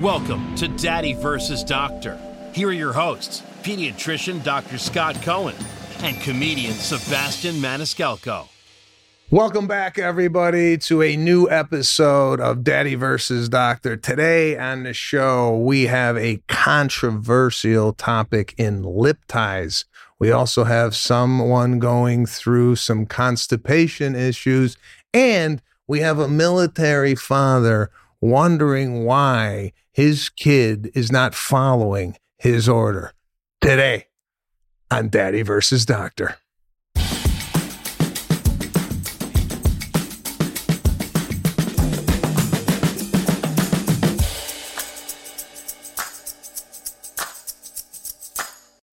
Welcome to Daddy versus Doctor. Here are your hosts, pediatrician Dr. Scott Cohen and comedian Sebastian Maniscalco. Welcome back, everybody, to a new episode of Daddy versus Doctor. Today on the show, we have a controversial topic in lip ties. We also have someone going through some constipation issues, and we have a military father wondering why his kid is not following his order. Today on Daddy versus Doctor.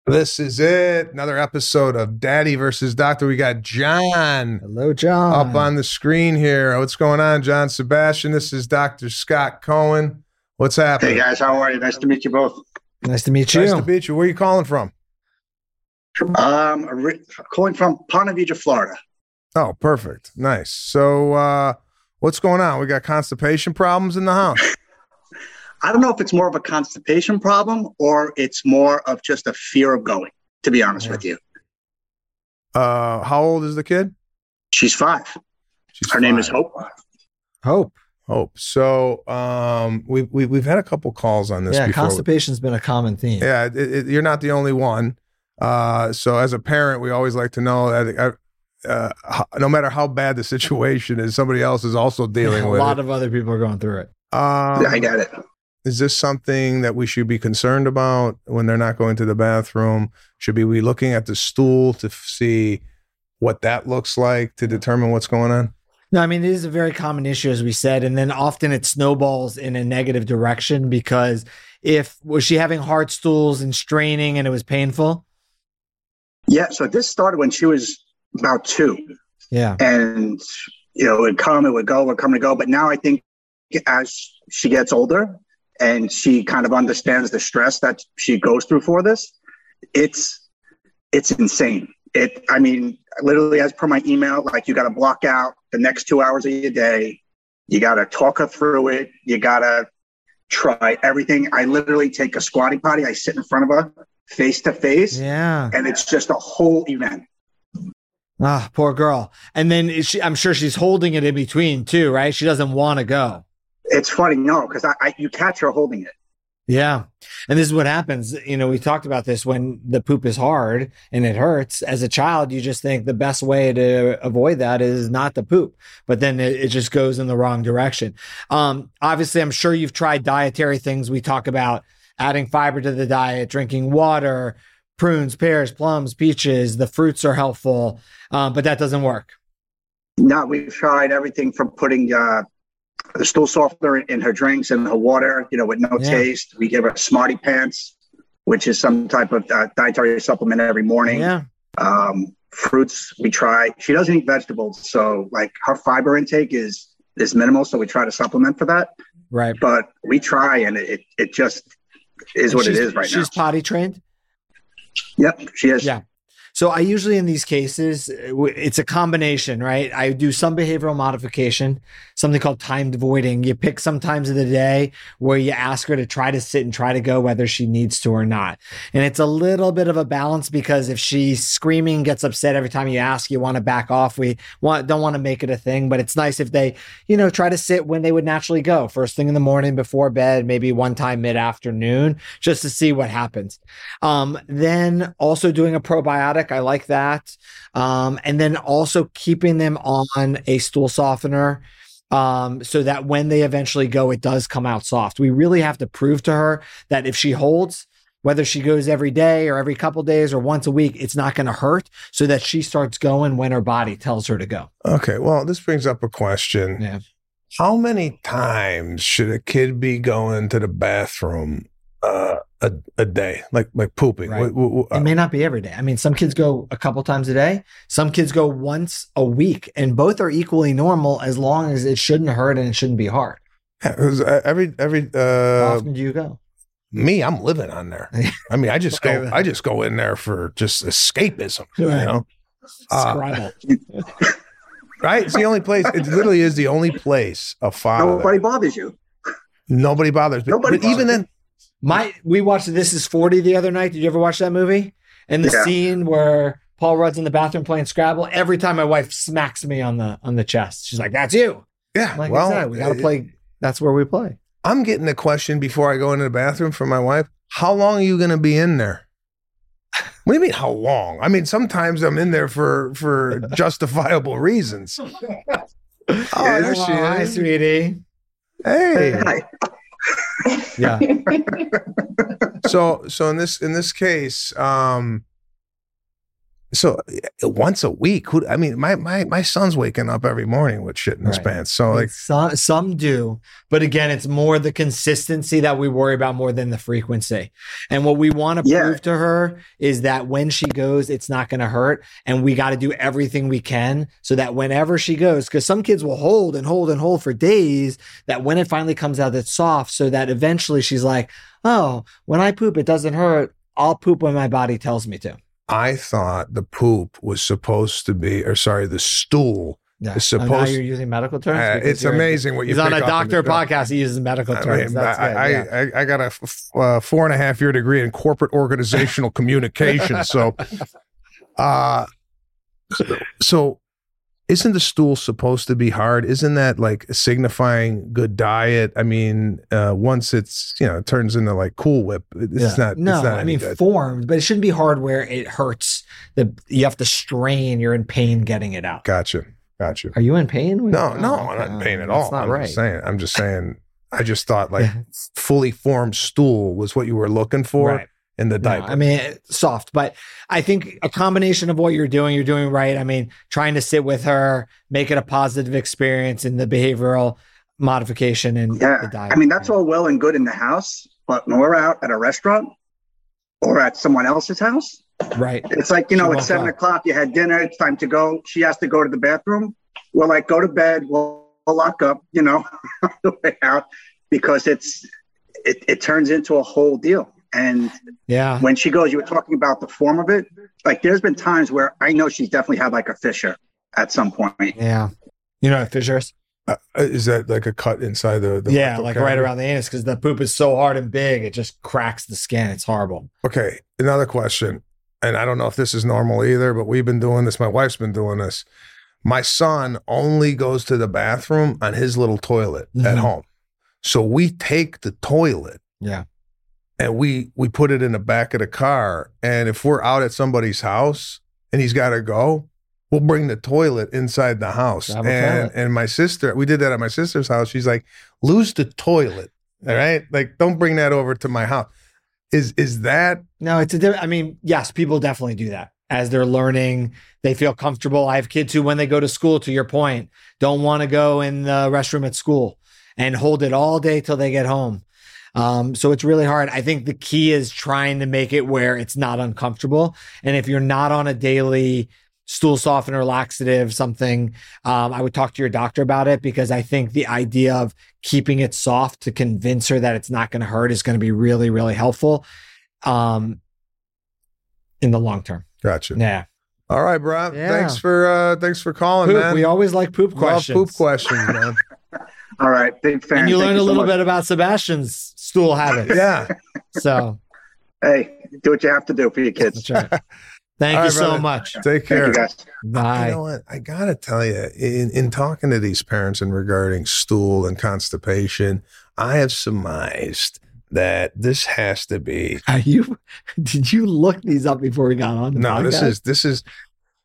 This is it. Another episode of Daddy versus Doctor. We got John Hello, John. up on the screen here. What's going on, John Sebastian? This is Dr. Scott Cohen. What's happening? Hey guys, how are you? Nice to meet you both. Nice to meet you. Nice to meet you. Where are you calling from? Um, ori- calling from Ponte Vedra, Florida. Oh, perfect. Nice. So, uh, what's going on? We got constipation problems in the house. I don't know if it's more of a constipation problem or it's more of just a fear of going. To be honest Yeah. with you, Uh, how old is the kid? she's five. She's Her name is. Hope. Hope. Hope. So, um, we we we've had a couple calls on this Yeah, before. constipation's been a common theme. Yeah, it, it, you're not the only one. Uh, so as a parent, we always like to know that uh, uh, no matter how bad the situation is, somebody else is also dealing a with a lot it. of other people are going through it. Um, Yeah, I got it. Is this something that we should be concerned about when they're not going to the bathroom? Should be we looking at the stool to f- see what that looks like to determine what's going on? No, I mean, it is a very common issue, as we said. And then often it snowballs in a negative direction because if was she having hard stools and straining and it was painful? Yeah, so this started when she was about two, Yeah. and you know, it would come, it would go, it would come and go. But now I think as she gets older and she kind of understands the stress that she goes through for this, it's it's insane. It, I mean, literally, as per my email, like you got to block out the next two hours of your day. You got to talk her through it. You got to try everything. I literally take a squatty potty. I sit in front of her face to face, Yeah. and it's just a whole event. Ah, poor girl. And then she, I'm sure she's holding it in between too, right? She doesn't want to go. It's funny, no, because I, I you catch her holding it. Yeah. And this is what happens. You know, we talked about this when the poop is hard and it hurts. As a child, you just think the best way to avoid that is not to poop, but then it, it just goes in the wrong direction. Um, obviously, I'm sure you've tried dietary things. We talk about adding fiber to the diet, drinking water, prunes, pears, plums, peaches. The fruits are helpful, um, but that doesn't work. No, we've tried everything from putting uh, the stool softener in, in her drinks and her water, you know, with no Yeah. taste. We give her Smarty Pants, which is some type of uh, dietary supplement every morning. Yeah. Um, fruits, we try. She doesn't eat vegetables, so like her fiber intake is is minimal. So we try to supplement for that, Right. but we try, and it it just is what it is She's- right She's now. potty trained. Yep, she is. Yeah. So I usually in these cases, uh, it's a combination, right? I do some behavioral modification, something called timed voiding. You pick some times of the day where you ask her to try to sit and try to go whether she needs to or not. And it's a little bit of a balance because if she's screaming, gets upset every time you ask, you want to back off. We want, don't want to make it a thing, but it's nice if they, you know, try to sit when they would naturally go first thing in the morning before bed, maybe one time mid afternoon, just to see what happens. Um, then also doing a probiotic. I like that. Um, and then also keeping them on a stool softener. Um, so that when they eventually go, it does come out soft. We really have to prove to her that if she holds, whether she goes every day or every couple days or once a week, it's not going to hurt so that she starts going when her body tells her to go. Okay. Well, this brings up a question. Yeah. How many times should a kid be going to the bathroom uh, a, a day, like like pooping? Right. It may not be every day. I mean, some kids go a couple times a day. Some kids go once a week, and both are equally normal as long as it shouldn't hurt and it shouldn't be hard. Yeah, 'cause, uh, every every How uh, often do you go? me, I'm living on there. I mean, I just go I just go in there for just escapism, you Right. know. Uh, right? It's the only place. It literally is the only place a father. Nobody bothers you. Nobody bothers. But, Nobody but even bothers. then, My we watched This Is Forty the other night. Did you ever watch that movie? And the Yeah. scene where Paul Rudd's in the bathroom playing Scrabble. Every time my wife smacks me on the on the chest, she's like, "That's you." yeah. I'm like, well, well, we got to uh, play. That's where we play. I'm getting a question before I go into the bathroom from my wife. How long are you going to be in there? What do you mean? How long? I mean, sometimes I'm in there for for justifiable reasons. Oh, there she Hi, is. sweetie. Hey. Hi. Yeah. So so in this in this case, um, so uh, once a week. Who? I mean, my my my son's waking up every morning with shit in his Right. pants. So like, some some do, but again, it's more the consistency that we worry about more than the frequency. And what we want to Yeah. prove to her is that when she goes, it's not going to hurt, and we got to do everything we can so that whenever she goes, because some kids will hold and hold and hold for days, that when it finally comes out, it's soft, so that eventually she's like, "Oh, when I poop, it doesn't hurt. I'll poop when my body tells me to." I thought the poop was supposed to be, or sorry, the stool. Yeah. It's Oh, now you're using medical terms. Uh, it's amazing what you. He's on a doctor podcast. He uses medical terms. mean, That's I, good. I, yeah. I, I got a f- uh, four and a half year degree in corporate organizational communication. So, uh, so, so isn't the stool supposed to be hard? Isn't that like signifying good diet? I mean, uh, once it's, you know, it turns into like Cool Whip, it's Yeah. not, no. it's not I mean, good. formed, but it shouldn't be hard where it hurts. That you have to strain. You're in pain getting it out. Gotcha. Gotcha. Are you in pain? No, Oh, no. I'm not in pain at That's all. not I'm right. just saying. I'm just saying. I just thought like fully formed stool was what you were looking for Right. In the No, diaper. I mean, soft, but I think a combination of what you're doing, you're doing right. I mean, trying to sit with her, make it a positive experience in the behavioral modification and the Yeah. diet. I mean, that's all well and good in the house, but when we're out at a restaurant or at someone else's house, right. it's like, you know, won't it's seven go. o'clock, you had dinner, it's time to go. She has to go to the bathroom. We're like, go to bed, we'll, we'll lock up, you know, on the way out because it's, it, it turns into a whole deal. And Yeah. when she goes, you were talking about the form of it. Like, there's been times where I know she's definitely had like a fissure at some point. Yeah. You know what fissures? Uh, is that like a cut inside the? the yeah, like cavity? right around the anus because the poop is so hard and big, it just cracks the skin. It's horrible. Okay, another question, and I don't know if this is normal either, but we've been doing this. My wife's been doing this. My son only goes to the bathroom on his little toilet at Mhm. home, so we take the toilet Yeah. And we we put it in the back of the car. And if we're out at somebody's house and he's got to go, we'll bring the toilet inside the house. And toilet. and my sister, we did that at my sister's house. She's like, lose the toilet. All right, like don't bring that over to my house. Is is that No, it's a different. I mean, yes, people definitely do that as they're learning. They feel comfortable. I have kids who, when they go to school, to your point, don't want to go in the restroom at school and hold it all day till they get home. Um, so it's really hard. I think the key is trying to make it where it's not uncomfortable. And if you're not on a daily stool softener, laxative, something, um, I would talk to your doctor about it because I think the idea of keeping it soft to convince her that it's not going to hurt is going to be really, really helpful. Um, in the long term. gotcha? Yeah. All right, bro. Yeah. Thanks for uh thanks for calling, Poop. man. We always like poop questions. Love questions. poop questions, man. All right. Big fan. And you Thank learned a so little much. bit about Sebastian's stool habits. yeah. So Hey, do what you have to do for your kids. that's right. Thank All you right, so brother. much. Take Thank care. you guys. Bye. You know what? I gotta tell you, in in talking to these parents and regarding stool and constipation, I have surmised that this has to be. Are you? Did you look these up before we got on? The No, this is this is.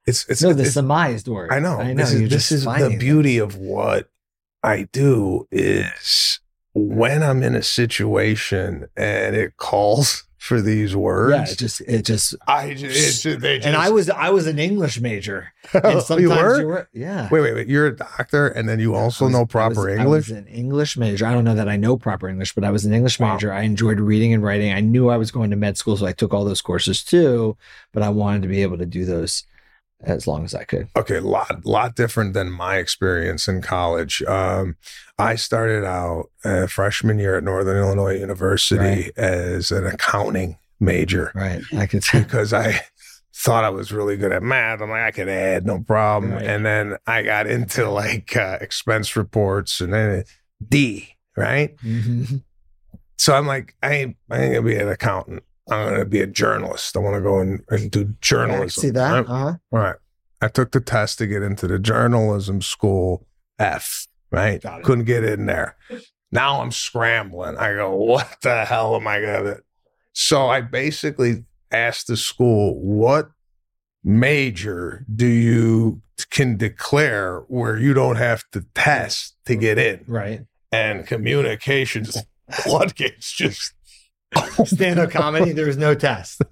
It's it's. no the it's surmised word. I know. I know. This is this is the finding beauty of what I do is when I'm in a situation and it calls for these words. Yeah, it just it just I just, it, they just and I was I was an English major. And sometimes you were? you were yeah. Wait, wait, wait. You're a doctor, and then you also was- know I proper was- English. I was an English major. I don't know that I know proper English, but I was an English Wow. major. I enjoyed reading and writing. I knew I was going to med school, so I took all those courses too. But I wanted to be able to do those as long as I could. okay, lot lot different than my experience in college. Um, I started out uh, freshman year at Northern Illinois University Right. as an accounting major Right. I could say. because I thought I was really good at math. I'm like, I could add, no problem. Right. And then I got into like uh, expense reports and then D, right? Mhm. So I'm like, I ain't, I ain't gonna be an accountant. I'm gonna be a journalist. I want to go and, and do I journalism. see that? right? Uh-huh. All right. I took the test to get into the journalism school F, right? Couldn't get in there. Now I'm scrambling. I go, what the hell am I going to? So I basically asked the school, what major do you can declare where you don't have to test to get in? Right. And communications floodgates just. Stand up comedy. There was no test.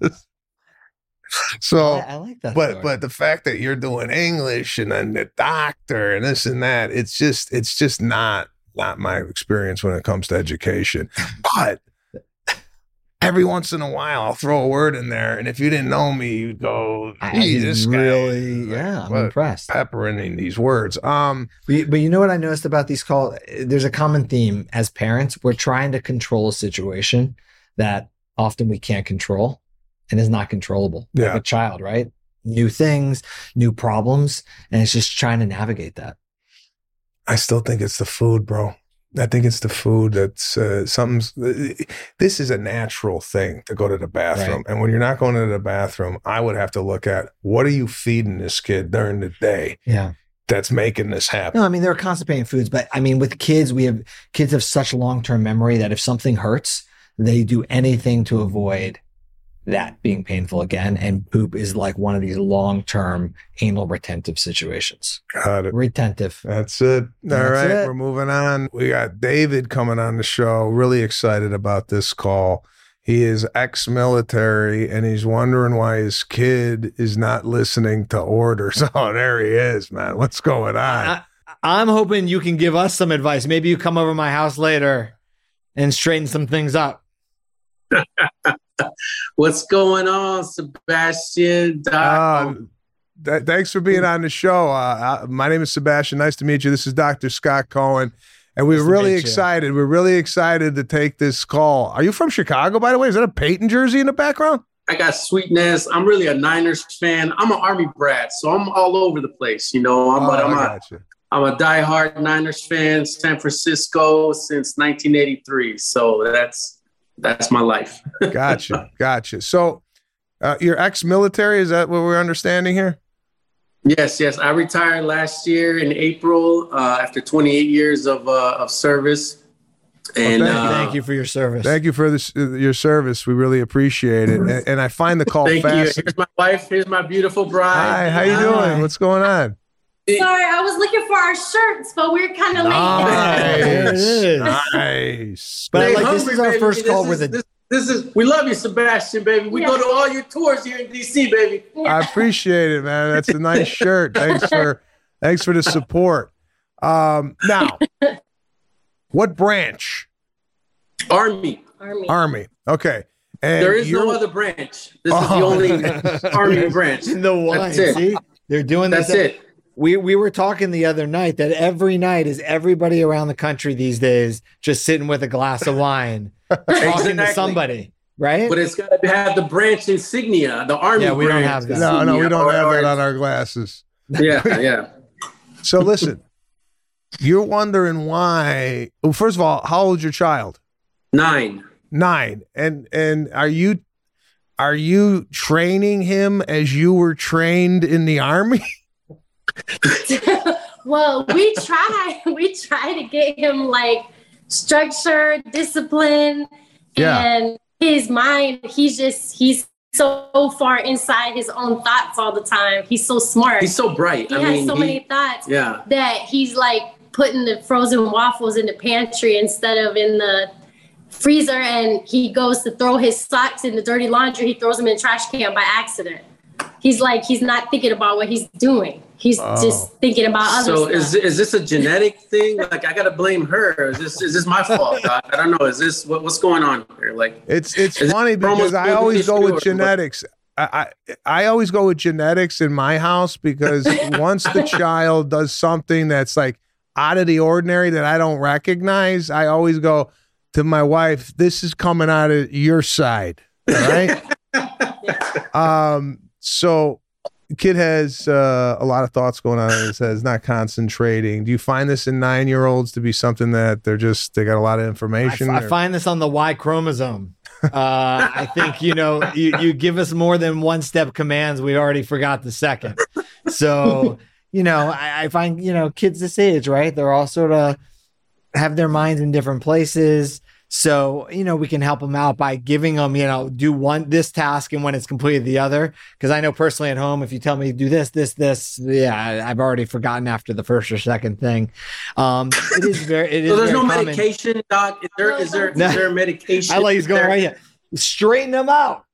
So I, I like that. but story. but the fact that you're doing English and then the doctor and this and that, it's just it's just not not my experience when it comes to education. But every once in a while, I'll throw a word in there, and if you didn't know me, you'd go, I this really, is like, yeah, I'm what, impressed. peppering in these words." Um, But, you- but you know what I noticed about these calls? There's a common theme as parents. We're trying to control a situation that often we can't control and is not controllable. Yeah. Like a child, right? New things, new problems, and it's just trying to navigate that. I still think it's the food, bro. I think it's the food that's uh, something's. This is a natural thing to go to the bathroom, and when you're not going to the bathroom, I would have to look at what are you feeding this kid during the day Yeah. that's making this happen. No, I mean there are constipating foods, but I mean with kids, we have kids have such long term memory that if something hurts, they do anything to avoid that being painful again. And poop is like one of these long term anal retentive situations. Got it. Retentive. That's it. All That's right, it. we're moving on. We got David coming on the show. Really excited about this call. He is ex-military, and he's wondering why his kid is not listening to orders. Oh, there he is, man. What's going on? I, I'm hoping you can give us some advice. Maybe you come over my house later and straighten some things up. What's going on, Sebastian? Doc? Uh, th- thanks for being on the show. Uh, uh, my name is Sebastian. Nice to meet you. This is Dr. Scott Cohen. And we're Nice really meet you. excited. We're really excited to take this call. Are you from Chicago, by the way? Is that a Payton jersey in the background? I got sweetness. I'm really a Niners fan. I'm an Army brat, so I'm all over the place. You know, I'm, Oh, but I'm I a, got you. I'm a diehard Niners fan. San Francisco since 1983. So that's that's my life. Gotcha. Gotcha. So uh, you're ex-military. Is that what we're understanding here? Yes, yes. I retired last year in April uh, after 28 years of uh, of service. And thank you. uh, Thank you for your service. Thank you for this, uh, your service. We really appreciate it. And, and I find the call Thank you. Here's my wife. Here's my beautiful bride. Hi, how you Hi. doing? What's going on? Sorry, I was looking for our shirts, but we're kind of late. Nice. is. Nice. But Stay like this hungry, is our baby. first This call is- with a this, this is we love you, Sebastian, baby. We Yeah. go to all your tours here in DC, baby. I appreciate it, man. That's a nice shirt. Thanks for thanks for the support. Um, now, what branch? Army. Army. Army. Okay. And There is no you're- other branch. This is Oh. the only Army branch. the one. That's it. See, they're doing this. That's it. We we were talking the other night that every night is everybody around the country these days just sitting with a glass of wine, talking to somebody, right? But it's got to have the branch insignia, the Army. Yeah, we don't have that. No, no, we don't or- have or- that on our glasses. Yeah, yeah. So listen, you're wondering why. Well, first of all, how old's your child? Nine. Nine. And and are you are you training him as you were trained in the army? well, we try. We try to get him like structure, discipline, Yeah. and his mind. He's just he's so far inside his own thoughts all the time. He's so smart. He's so bright. he I has mean, so he- many thoughts yeah. that he's like putting the frozen waffles in the pantry instead of in the freezer and he goes to throw his socks in the dirty laundry, he throws them in the trash can by accident. He's like he's not thinking about what he's doing. He's Oh. just thinking about other So stuff. is is this a genetic thing? Like I gotta blame her? Is this is this my fault? Doc? I don't know. Is this what, what's going on here? Like It's it's funny because I always go with genetics. I, I I always go with genetics in my house because once the child does something that's like out of the ordinary that I don't recognize, I always go to my wife, this is coming out of your side. All right. um, so kid has uh, a lot of thoughts going on. It says not concentrating. Do you find this in nine year olds to be something that they're just they got a lot of information? I find this on the Y chromosome. Uh, I think you know you, you give us more than one step commands. We already forgot the second. So you know I, I find you know kids this age right they're all sort of have their minds in different places. So you know we can help them out by giving them you know do one this task and when it's completed the other. Because I know personally at home if you tell me do this this this yeah I've already forgotten after the first or second thing. Um, it is very it is so there's no common. medication, doc. Is there is there is there medication? I like he's going there? right here. Straighten him out.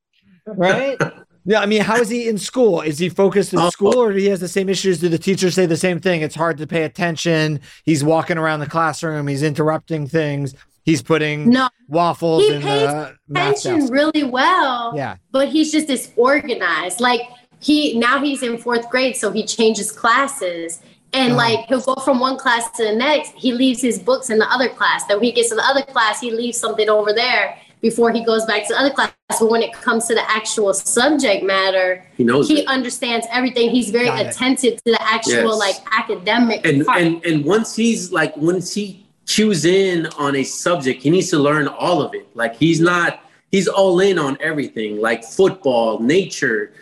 Right? yeah, I mean, how is he in school? Is he focused in Oh. school or he has the same issues? Do the teachers say the same thing? It's hard to pay attention. He's walking around the classroom, he's interrupting things, he's putting no, waffles He in pays the attention really well. Yeah. but he's just disorganized. Like he now he's in fourth grade, so he changes classes. And Uh-huh. like he'll go from one class to the next. He leaves his books in the other class. Then when he gets to the other class, he leaves something over there before he goes back to the other class. But when it comes to the actual subject matter, He knows he it. understands everything. He's very Got it. attentive to the actual Yes. like academic and part. and and once he's like once he cues in on a subject. He needs to learn all of it. Like he's not he's all in on everything like football nature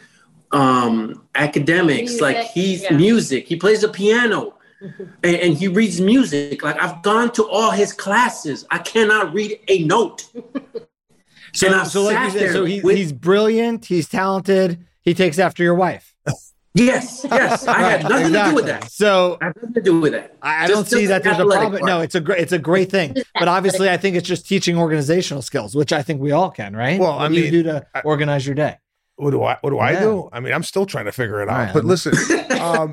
um academics Music, like he's yeah. music. He plays the piano and, and he reads music. Like i've gone to all his classes. I cannot read a note. So, so like you said, so he, with- he's brilliant, he's talented, he takes after your wife. Yes yes i had nothing to do with that So i have nothing to do with that I, I don't see that there's a problem. part. No, it's a great it's a great thing. But obviously, I think it's just teaching organizational skills, which I think we all can, right? Well, what I do you do to I- organize your day? What do I what do I do? I mean, I'm still trying to figure it out. Right, but I'm- listen, um,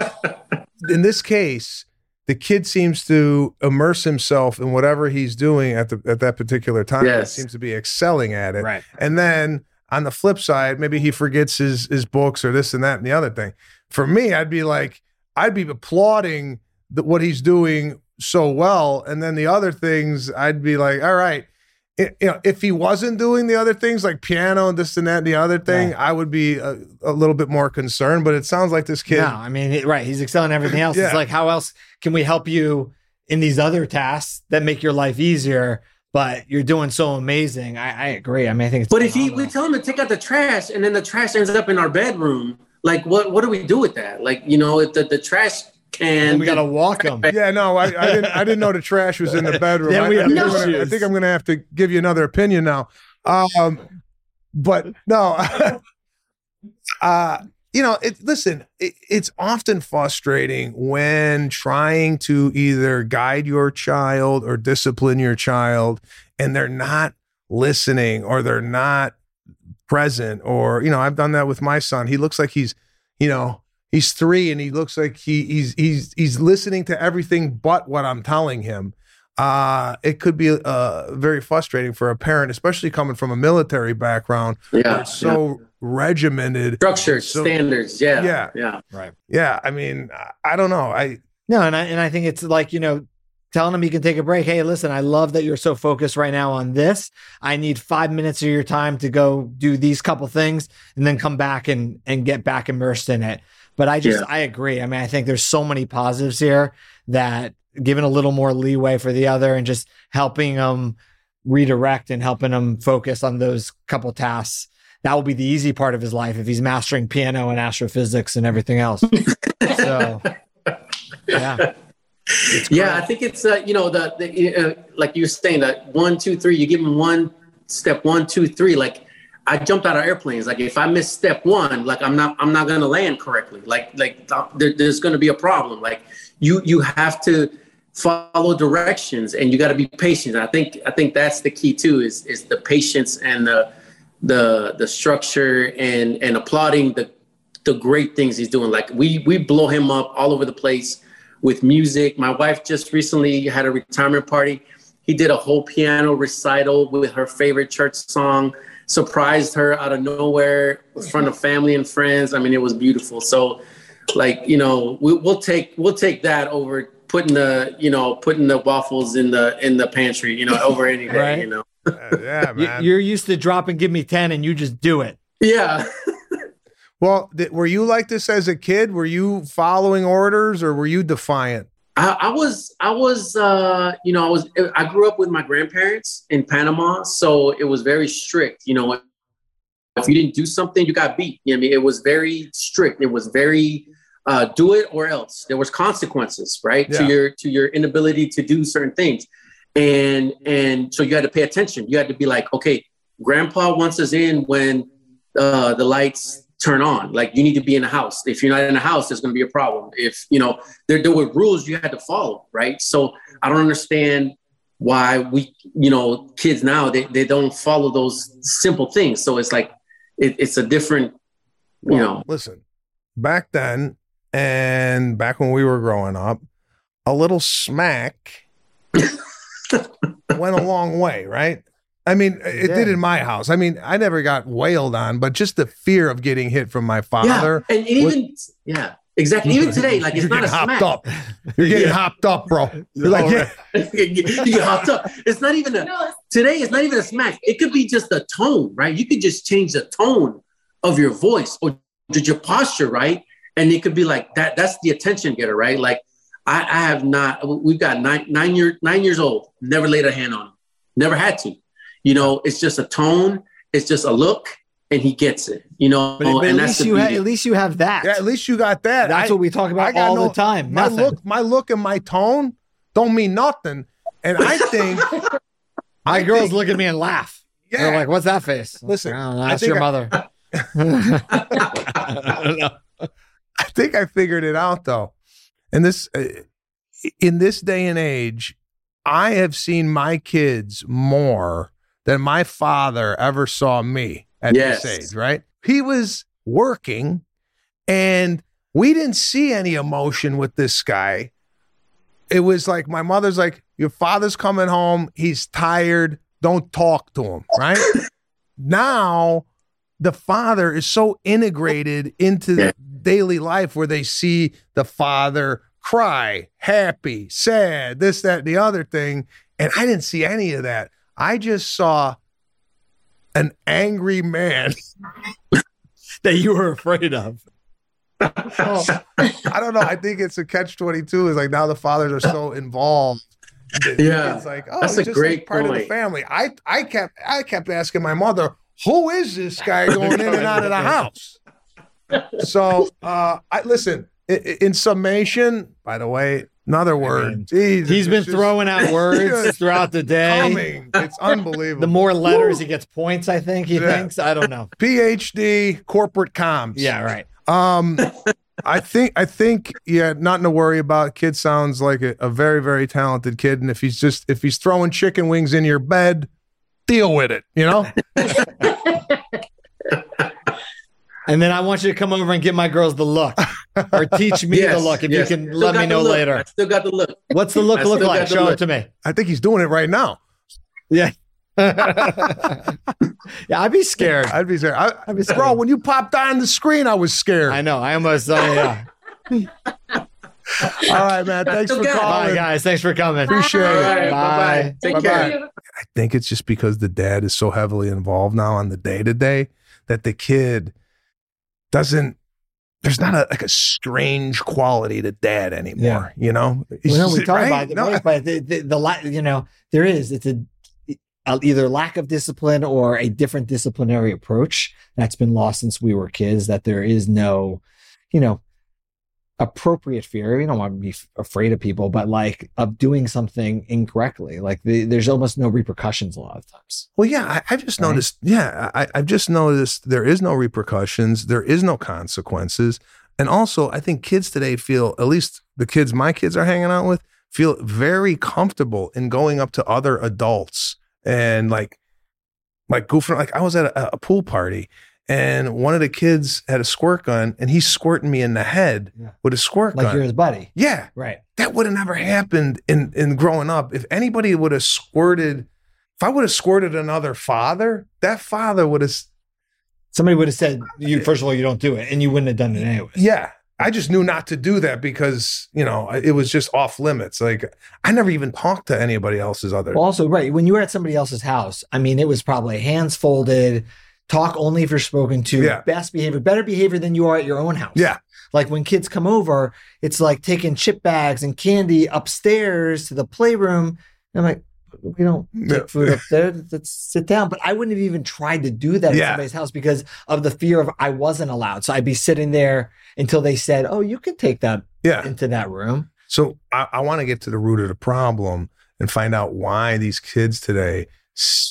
in this case, the kid seems to immerse himself in whatever he's doing at the at that particular time. Yes. He seems to be excelling at it. Right. And then on the flip side, maybe he forgets his his books or this and that and the other thing. For me, I'd be like, I'd be applauding the, what he's doing so well, and then the other things, I'd be like, all right. i- you know, if he wasn't doing the other things like piano and this and that and the other thing, I would be a, a little bit more concerned. But it sounds like this kid, No, I mean, it- right. He's excelling everything else. Yeah. It's like, how else can we help you in these other tasks that make your life easier? But you're doing so amazing. I, I agree. I mean, I think it's But if he, we tell him to take out the trash, and then the trash ends up in our bedroom, like what? What do we do with that? Like you know, if the, the trash can. We got to walk him. Yeah, no, I, I didn't. I didn't know the trash was in the bedroom. Then I, we I have think I'm gonna- I think I'm going to have to give you another opinion now. Um, but no, uh, you know, it, listen, it, it's often frustrating when trying to either guide your child or discipline your child, and they're not listening or they're not present. Or you know, I've done that with my son. He looks like he's, you know. He's three, and he looks like he, he's he's he's listening to everything but what I'm telling him. Uh, it could be uh, very frustrating for a parent, especially coming from a military background. yeah, it's so regimented. structured so- standards. Yeah, Yeah. yeah. Right. Yeah, I mean, I- I don't know. I No, and I and I think it's like you know, telling him he can take a break. Hey, listen, I love that you're so focused right now on this. I need five minutes of your time to go do these couple things, and then come back and and get back immersed in it. But I just Yeah. I agree. I mean, I think there's so many positives here that giving a little more leeway for the other and just helping them redirect and helping them focus on those couple tasks. That will be the easy part of his life if he's mastering piano and astrophysics and everything else. so, yeah. Yeah, I think it's uh, you know the, the uh, like you were saying that one two three. You give them one step one two three. Like I jumped out of airplanes. Like if I miss step one, like I'm not I'm not gonna land correctly. Like like uh, there, there's gonna be a problem. Like you you have to follow directions and you got to be patient. I think I think that's the key too is is the patience and the the the structure and and applauding the the great things he's doing. Like we we blow him up all over the place with music. My wife just recently had a retirement party. He did a whole piano recital with her favorite church song. Surprised her out of nowhere in front of family and friends. I mean, it was beautiful. So, like you know, we, we'll take we'll take that over putting the you know putting the waffles in the in the pantry. You know, over any day. Right. You know. yeah, You- man. You're used to drop and give me 10 and you just do it. Yeah. well, th- were you like this as a kid? Were you following orders or were you defiant? I, I was, I was, uh, you know, I was, I grew up with my grandparents in Panama, so it was very strict. You know, if you didn't do something, you got beat. You know, what I mean, it was very strict. It was very, uh, do it or else. There was consequences, right, to your to your inability to do certain things, and and so you had to pay attention. You had to be like, okay, Grandpa wants us in when uh, the lights turn on. Like you need to be in the house. If you're not in the house, there's going to be a problem. If you know there there were rules you had to follow, right? So I don't understand why we, you know, kids now they, they don't follow those simple things. So it's like it, it's a different, you Well, know. listen, back then and back when we were growing up, a little smack went a long way, right? I mean, it did did. in my house. I mean, I never got wailed on, but just the fear of getting hit from my father. Yeah, and, and even yeah, exactly. Even today, like it's You're not a hopped smack. up. You're getting Yeah. hopped up, bro. You're like, yeah, you get hopped up. It's not even a today. It's not even a smack. It could be just a tone, right? You could just change the tone of your voice or your posture, right? And it could be like that. That's the attention getter, right? Like I, I have not. We've got nine nine year nine years old. Never laid a hand on him. Never had to. You know, it's just a tone. It's just a look, and he gets it. You know, But, but at, that's least you ha- at least you have that. yeah, at least you got that. That's I- what we talk I about got all no- the time. My Nothing. look, my look, and my tone don't mean nothing. And I think My I girls think- look at me and laugh. They're like, "What's that face?" Listen, oh, I don't know, that's think your I- mother. I think I figured it out though. And this, uh, in this day and age, I have seen my kids more than my father ever saw me at Yes. this age. Right? He was working, and we didn't see any emotion with this guy. It was like my mother's like, "Your father's coming home. He's tired. Don't talk to him." Right? now the father is so integrated into. Daily life where they see the father cry, happy, sad, this, that, the other thing. And I didn't see any of that. I just saw an angry man. that you were afraid of. I don't know. I think it's a catch 22 is like now the fathers are so involved. Yeah. It's like, oh, That's he's a just great like part of the family. I, I kept, I kept asking my mother, who is this guy going in and out of the house? So, uh, I listen. i- i- In summation, by the way, another word. mean, Jesus, He's been it's just throwing out words throughout the day. coming. It's unbelievable. The more letters he gets points, I think he Yeah. thinks. I don't know. PhD corporate comms. Yeah, right. Um, I think I think yeah, nothing to worry about. Kid sounds like a, a very very talented kid, and if he's just if he's throwing chicken wings in your bed, deal with it. You know. And then I want you to come over and give my girls the look, or teach me the look. If yes. you can Still let me know look. later. I still got the look. What's the look I look like? got the Show it to me. I think he's doing it right now. Yeah. yeah, I'd be scared. I'd be scared. I, I'd be scared. bro, when you popped on the screen, I was scared. I know. I almost. Uh, yeah. All right, man. Thanks for okay. Bye, guys. Thanks for coming. Appreciate All it. right, Bye. bye-bye. Take Bye-bye. care. I think it's just because the dad is so heavily involved now on the day to day that the kid doesn't. There's not a like a strange quality to dad anymore. You know, Well, no, we talk right? about it, No, right, but the, the, the la- you know there is it's a, a either lack of discipline or a different disciplinary approach that's been lost since we were kids. That there is no, you know, appropriate fear. You don't want to be afraid of people, but like of doing something incorrectly. Like the, there's almost no repercussions a lot of times. Well, yeah, I, I've just Right? noticed. Yeah, I, I've just noticed there is no repercussions, there is no consequences, and also I think kids today feel, at least the kids my kids are hanging out with, feel very comfortable in going up to other adults and like like goofing like I was at a, a pool party and one of the kids had a squirt gun and he's squirting me in the head Yeah. with a squirt Like gun. Like you're his buddy. yeah. Right. That would have never happened in in growing up. If anybody would have squirted if I would have squirted another father, that father would have Somebody would have said, "You first of all, you don't do it," and you wouldn't have done it anyway. Yeah. I just knew not to do that because, you know, it was just off limits. Like I never even talked to anybody else's other. Also, right when you were at somebody else's house, I mean, it was probably hands folded, talk only if you're spoken to, Yeah. best behavior, better behavior than you are at your own house. Yeah. Like when kids come over, it's like taking chip bags and candy upstairs to the playroom. And I'm like, we don't take food up there. Let's sit down. But I wouldn't have even tried to do that Yeah. at somebody's house because of the fear of I wasn't allowed. So I'd be sitting there until they said, "Oh, you can take that yeah. into that room." So I, I want to get to the root of the problem and find out why these kids today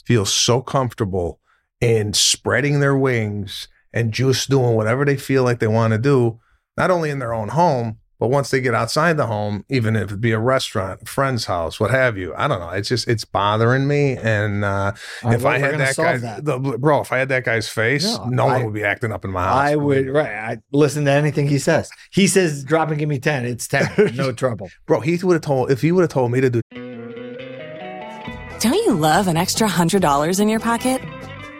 feel so comfortable in spreading their wings and just doing whatever they feel like they want to do, not only in their own home, but once they get outside the home, even if it be a restaurant, a friend's house, what have you. I don't know. It's just it's bothering me. And uh, All right, if I had that solve guy's that. The, bro, if I had that guy's face, No, no, I- one would be acting up in my house. I would right. I listen to anything he says. He says, "Drop and give me 10. It's ten. No trouble." bro. He would have told if he would have told me to do Don't you love an extra $100 in your pocket?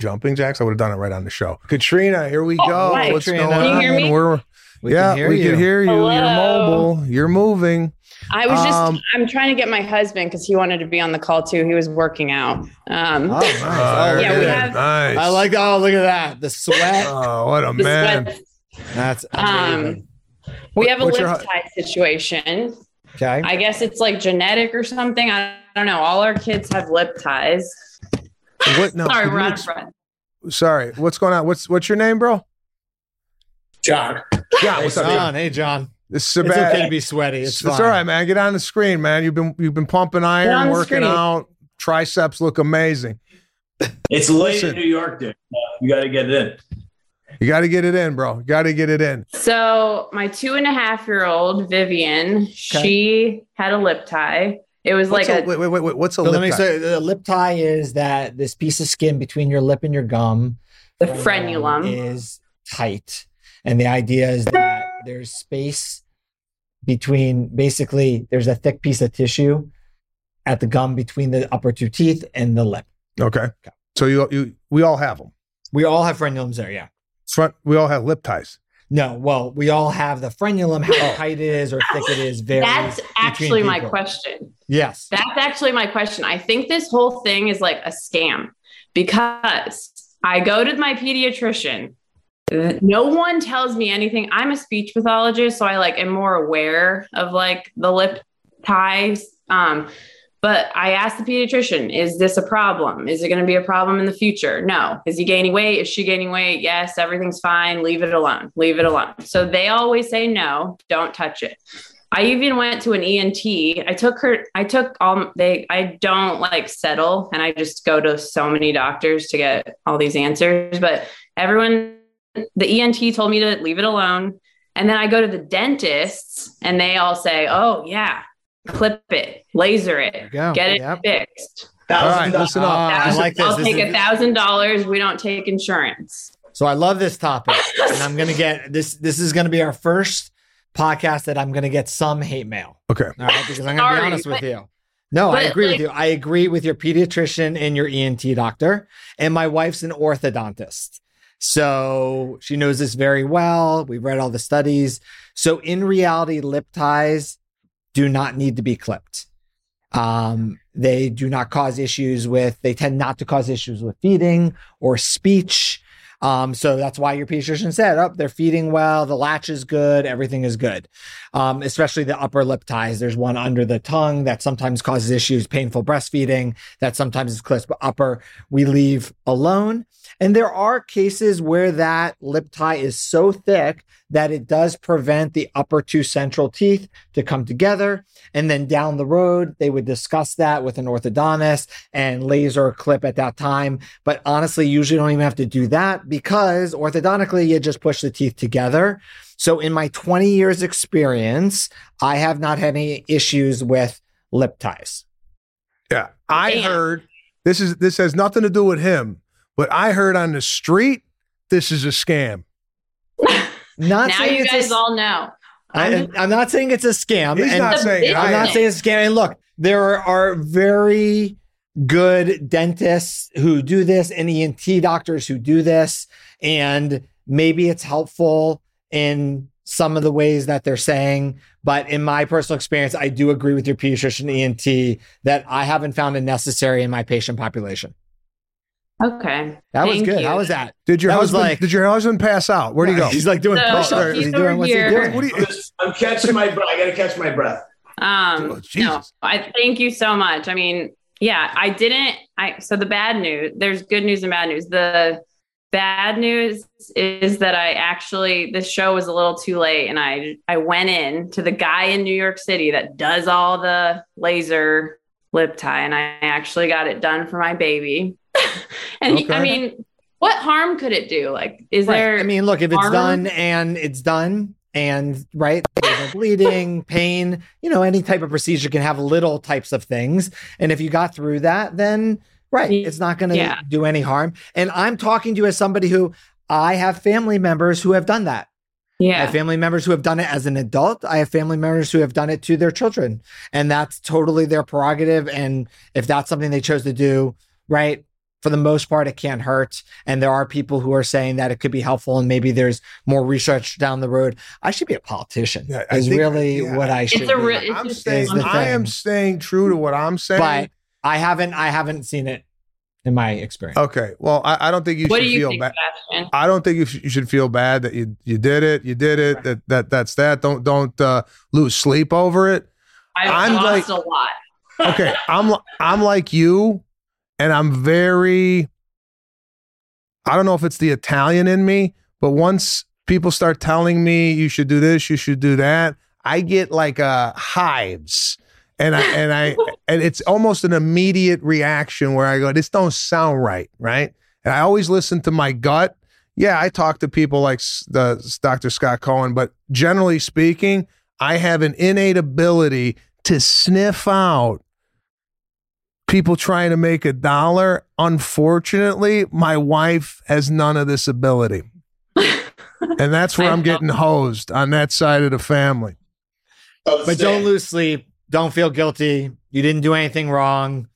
Jumping jacks, I would have done it right on the show. Katrina, here we Oh, go. hi. What's Katrina. going Can you on? hear me? We're We yeah, can hear we you. can hear you. You're mobile. You're moving. I was just, Um, I'm trying to get my husband because he wanted to be on the call too. He was working out. Um, Oh, nice. Oh, Yeah, we have- nice. I like. Oh, look at that. The sweat. Oh, what a the man. sweat- That's amazing. um, we have a What's your lip tie situation. okay. I guess it's like genetic or something. I don't know. All our kids have lip ties. What? No. Sorry, could we're out ex- of breath. sorry. What's going on? What's what's your name, bro? John. John. What's up, John. John? Hey, John. This is It's Sebastian. okay to be sweaty. It's, It's, all right, man. Get on the screen, man. You've been you've been pumping iron, working out. Triceps look amazing. It's late Listen. in New York, dude. You got to get it in. You got to get it in, bro. You got to get it in. So my two and a half year old Vivian, she had a lip tie. It was What's like a, a, wait, wait, wait, wait. What's a So lip tie? say, the lip tie is that this piece of skin between your lip and your gum the frenulum. is tight, and the idea is that there's space between. Basically, there's a thick piece of tissue at the gum between the upper two teeth and the lip. Okay. So you you we all have them. We all have frenulums there. Yeah. Front. We all have lip ties. No, well, we all have the frenulum. How tight it is or thick it is varies. That's actually my question. Yes. That's actually my question. I think this whole thing is like a scam because I go to my pediatrician. No one tells me anything. I'm a speech pathologist, so I like am more aware of like the lip ties. Um, but I asked the pediatrician, is this a problem? Is it going to be a problem in the future? No. Is he gaining weight? Is she gaining weight? Yes, everything's fine. Leave it alone. Leave it alone. So they always say no, don't touch it. I even went to an ENT. I took her, I took all they, I don't like settle and I just go to so many doctors to get all these answers. But everyone, the ENT told me to leave it alone. And then I go to the dentists and they all say, oh, yeah, clip it, laser it, get it Yep. fixed. All right, listen up. I like this. I'll This take a thousand dollars. We don't take insurance. So I love this topic, and I'm gonna get this. This is gonna be our first podcast that I'm gonna get some hate mail. Okay. All right, because I'm gonna be Sorry, honest with you. No, I agree like- with you. I agree with your pediatrician and your ENT doctor. And my wife's an orthodontist. So she knows this very well. We've read all the studies. So in reality, lip ties do not need to be clipped. Um, they do not cause issues with, they tend not to cause issues with feeding or speech. Um, so that's why your pediatrician said, oh, they're feeding well, the latch is good, everything is good. Um, especially the upper lip ties. There's one under the tongue that sometimes causes issues, painful breastfeeding, that sometimes is clipped, but upper we leave alone. And there are cases where that lip tie is so thick that it does prevent the upper two central teeth to come together. And then down the road, they would discuss that with an orthodontist and laser clip at that time. But honestly, usually don't even have to do that because orthodontically, you just push the teeth together. So in my 20 years experience, I have not had any issues with lip ties. Yeah, I heard this is this has nothing to do with him, but I heard on the street this is a scam. Not now saying you it's guys a- all know. I, I'm not saying it's a scam. He's and not saying it. I'm not saying it's a scam. And look, there are very good dentists who do this and ENT doctors who do this. And maybe it's helpful in some of the ways that they're saying. But in my personal experience, I do agree with your pediatrician ENT that I haven't found it necessary in my patient population. Okay. That was good. you. How was that? Did your That was husband like- did your husband pass out? Where'd he go? He's like doing So, push-ups. he's Is he doing? over What's he doing? What do you I'm, just- I'm catching my breath. I got to catch my breath. Um, Oh, no, I thank you so much. I mean, yeah, I didn't. I so the bad news. There's good news and bad news. The bad news is that I actually this show was a little too late, and I I went in to the guy in New York City that does all the laser lip tie, and I actually got it done for my baby. and he, I mean, what harm could it do? Like, is Right. there? I mean, look, if it's harm? done and it's done, and right, bleeding, pain, you know, any type of procedure can have little types of things. And if you got through that, then right, it's not going to Yeah. do any harm. And I'm talking to you as somebody who I have family members who have done that. I yeah, have family members who have done it as an adult. I have family members who have done it to their children. And that's totally their prerogative. And if that's something they chose to do, right, for the most part, it can't hurt. And there are people who are saying that it could be helpful and maybe there's more research down the road. I should be a politician, Yeah, I is think- really yeah. what I It's should a be. re- it's I'm just staying, is I am thing. staying true to what I'm saying. but I haven't I haven't seen it in my experience. okay, well, I, I don't think you what should do you feel bad. I don't think you, sh- you should feel bad that you you did it. You did it. That that that's that. Don't don't uh, lose sleep over it. I've I'm lost like- a lot. Okay, I'm li- I'm like you, and I'm very. I don't know if it's the Italian in me, but once people start telling me you should do this, you should do that, I get like uh, hives, and I and I and it's almost an immediate reaction where I go, this don't sound right, right? And I always listen to my gut. Yeah, I talk to people like the Dr. Scott Cohen, but generally speaking, I have an innate ability to sniff out people trying to make a dollar. Unfortunately, my wife has none of this ability. and that's where I I'm know. getting hosed on that side of the family. But don't lose sleep. Don't feel guilty. You didn't do anything wrong.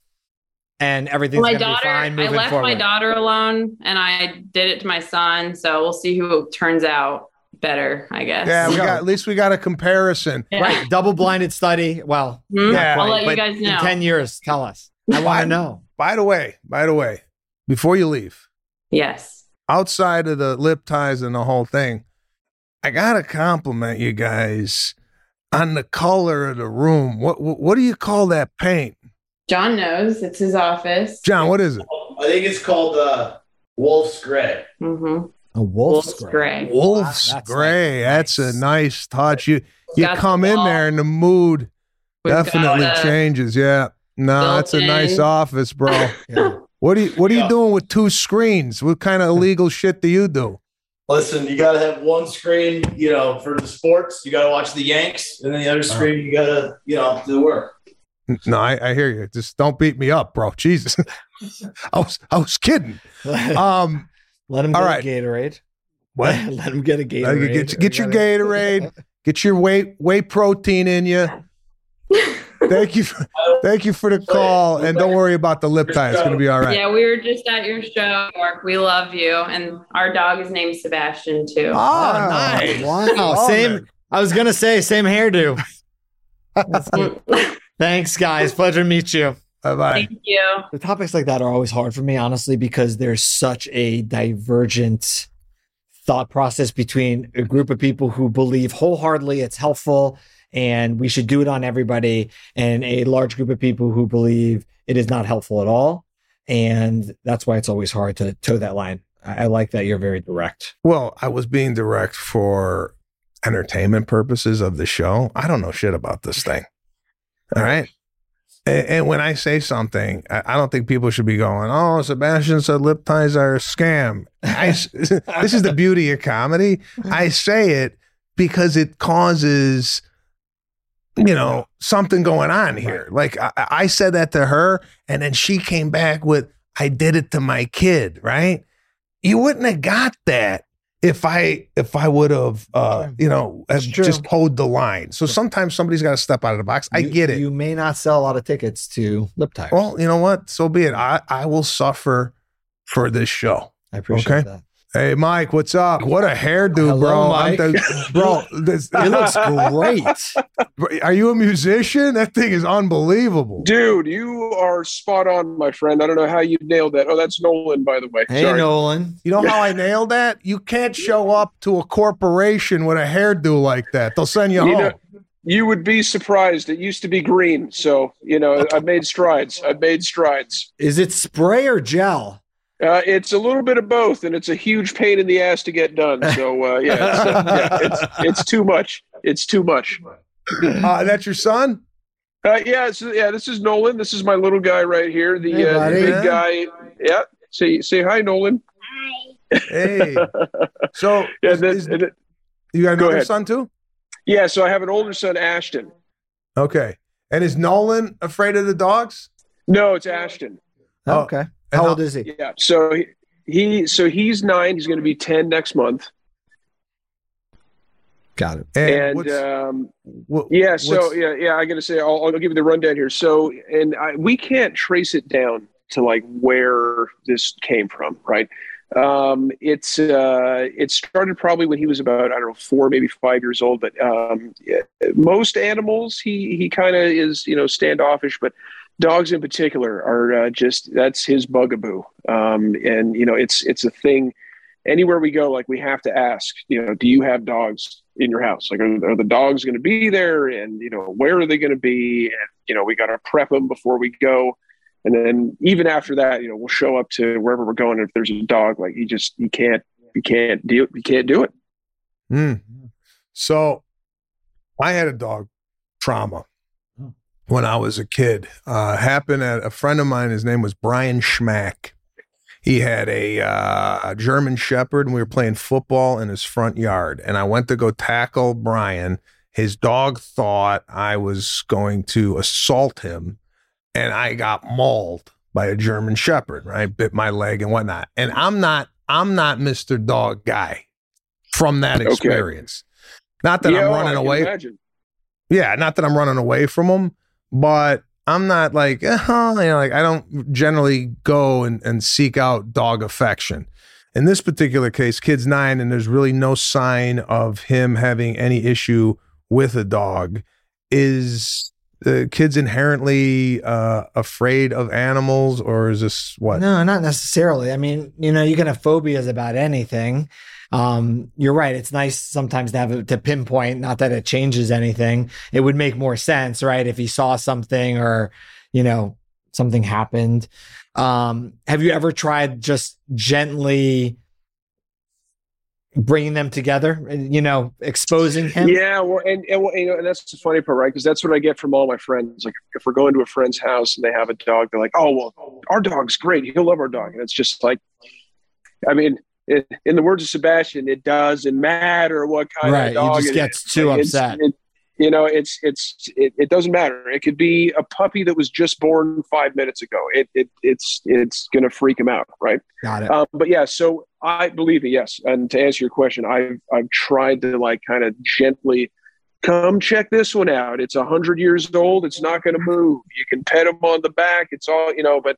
And everything's my gonna be daughter, fine I left forward. my daughter alone and I did it to my son. So we'll see who turns out better, I guess. Yeah, we got at least we got a comparison. Yeah. Right. Double blinded study. Well, Hmm? Yeah. I'll let you guys know. In 10 years, tell us. I want to know. By the way, by the way, before you leave, Yes. outside of the lip ties and the whole thing, I gotta compliment you guys on the color of the room. What what, what do you call that paint, John knows it's his office. John? What is it? I think it's called uh, Wolf's Gray. Mm-hmm. A wolf's, Wolf's gray. gray. Wolf's Wow, that's gray. nice. That's a nice touch. You you Got the come in there and the mood We've definitely the changes. Yeah. No, that's a nice office, bro. Yeah. What are you What are you doing with two screens? What kind of illegal shit do you do? Listen, you got to have one screen, you know, for the sports. You got to watch the Yanks, and then the other screen, you got to, you know, do the work. No, I, I hear you. Just don't beat me up, bro. Jesus, I was I was kidding. Um, Let him all get right. a Gatorade. What? Let him get a Gatorade. Get, get your gotta- Gatorade. Get your whey whey protein in you. Thank you. For, the Thank you for the call, and don't worry about the lip tie. It's going to be all right. Yeah, we were just at your show, Mark. We love you, and our dog is named Sebastian too. Ah, oh, nice. Wow. Oh, same. man. I was gonna say same hairdo. Thanks, guys. Pleasure to meet you. Bye bye. Thank you. The topics like that are always hard for me, honestly, because there's such a divergent thought process between a group of people who believe wholeheartedly it's helpful and we should do it on everybody, and a large group of people who believe it is not helpful at all. And that's why it's always hard to toe that line. I I like that you're very direct. Well, I was being direct for entertainment purposes of the show. I don't know shit about this thing. All right. And, and when I say something, I, I don't think people should be going, "Oh, Sebastian said lip ties are a scam." I this is the beauty of comedy. I say it because it causes, you know, something going on here. Like I, I said that to her, and then she came back with, "I did it to my kid." Right? You wouldn't have got that if I if I would have uh you know have just hoed the line. So sometimes somebody's got to step out of the box. I You- get it. You may not sell a lot of tickets to lip tires. well, you know what? So be it. I I will suffer for this show. I appreciate okay. that. Hey Mike, what's up? What a hairdo, Hello, bro! Mike. the- bro, this, It looks great. Are you a musician? That thing is unbelievable. Dude, you are spot on, my friend. I don't know how you nailed that. Oh, that's Nolan, by the way. Hey, Sorry. Nolan. You know how I nailed that? You can't show up to a corporation with a hairdo like that. They'll send you, You home. know, you would be surprised. It used to be green, so you know I've made strides. I've made strides. Is it spray or gel? Uh, it's a little bit of both, and it's a huge pain in the ass to get done. So uh, yeah, it's, uh, yeah, it's it's too much. It's too much. Uh, that's your son? Uh, yeah, it's, yeah. This is Nolan. This is my little guy right here. The, Hey, uh, the buddy. big guy. Yeah. Say say hi, Nolan. Hi. Hey. So Yeah. is- Then, is- and then- you got Go another ahead. son too? yeah. So I have an older son, Ashton. Okay. And is Nolan afraid of the dogs? No, it's Ashton. Oh, okay. And How how- old is he? Yeah. So he, he so he's nine. He's going to be ten next month. Got it. And, And, um, what- yeah. So yeah, yeah. I got to say, I'll, I'll give you the rundown here. So, and I, we can't trace it down to like where this came from, right? Um, it's uh, it started probably when he was about I don't know four, maybe five years old. But um, yeah, most animals, he he kind of is you know standoffish, but dogs in particular are uh, just that's his bugaboo. Um, and you know, it's it's a thing. Anywhere we go, like we have to ask, you know, do you have dogs in your house? Like, are, are the dogs going to be there? And you know, where are they going to be? And you know, we got to prep them before we go. And then even after that, you know, we'll show up to wherever we're going. and If there's a dog, like he just he can't he can't do he can't do it. Mm. So I had a dog trauma when I was a kid. Uh, happened at a friend of mine. His name was Brian Schmack. He had a, uh, a German Shepherd, and we were playing football in his front yard. And I went to go tackle Brian. His dog thought I was going to assault him, and I got mauled by a German Shepherd. Right, bit my leg and whatnot. And I'm not, I'm not Mister Dog guy from that Okay. experience. Not that Yeah, I'm running away. imagine. Yeah, not that I'm running away from them, but I'm not like, eh, you know, like I don't generally go and, and seek out dog affection. In this particular case, kid's nine, and there's really no sign of him having any issue with a dog. Is the kid's inherently uh, afraid of animals, or is this what? No, not necessarily. I mean, you know, you can have phobias about anything. Um, you're right. It's nice sometimes to have it to pinpoint, not that it changes anything. It would make more sense, right? If he saw something or, you know, something happened. Um, have you ever tried just gently bringing them together you know, exposing him? Yeah, well, and and, you know, and that's the funny part, right? Because that's what I get from all my friends. Like, if we're going to a friend's house and they have a dog, they're like, "Oh, well, our dog's great. He'll love our dog." And it's just like, I mean, in the words of Sebastian, it doesn't matter what kind Right, of he dog. just gets is. too It's- upset. it- you know, it's it's it, it doesn't matter. It could be a puppy that was just born five minutes ago. It, it it's it's gonna freak him out, right? Got it. Um, but yeah, so I believe it. yes. And to answer your question, I've I've tried to like kind of gently come check this one out. It's a hundred years old. It's not going to move. You can pet him on the back. It's all you know, but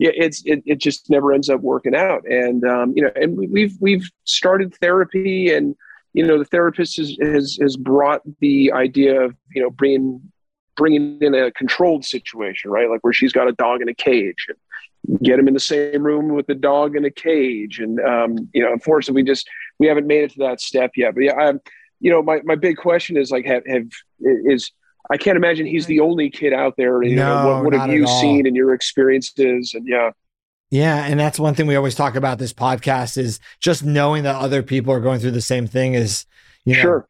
yeah, it's it, it just never ends up working out. And um, you know, and we, we've we've started therapy, and you know, the therapist has has, has brought the idea of you know bringing bringing in a controlled situation, right? Like where she's got a dog in a cage and get him in the same room with the dog in a cage. And, um, you know, unfortunately we just, we haven't made it to that step yet, but yeah, I'm, you know, my, my big question is like, have, have, is, I can't imagine he's the only kid out there. You No, know, what, what have you seen in your experiences? And yeah, Yeah, and that's one thing we always talk about this podcast is just knowing that other people are going through the same thing is you know, sure.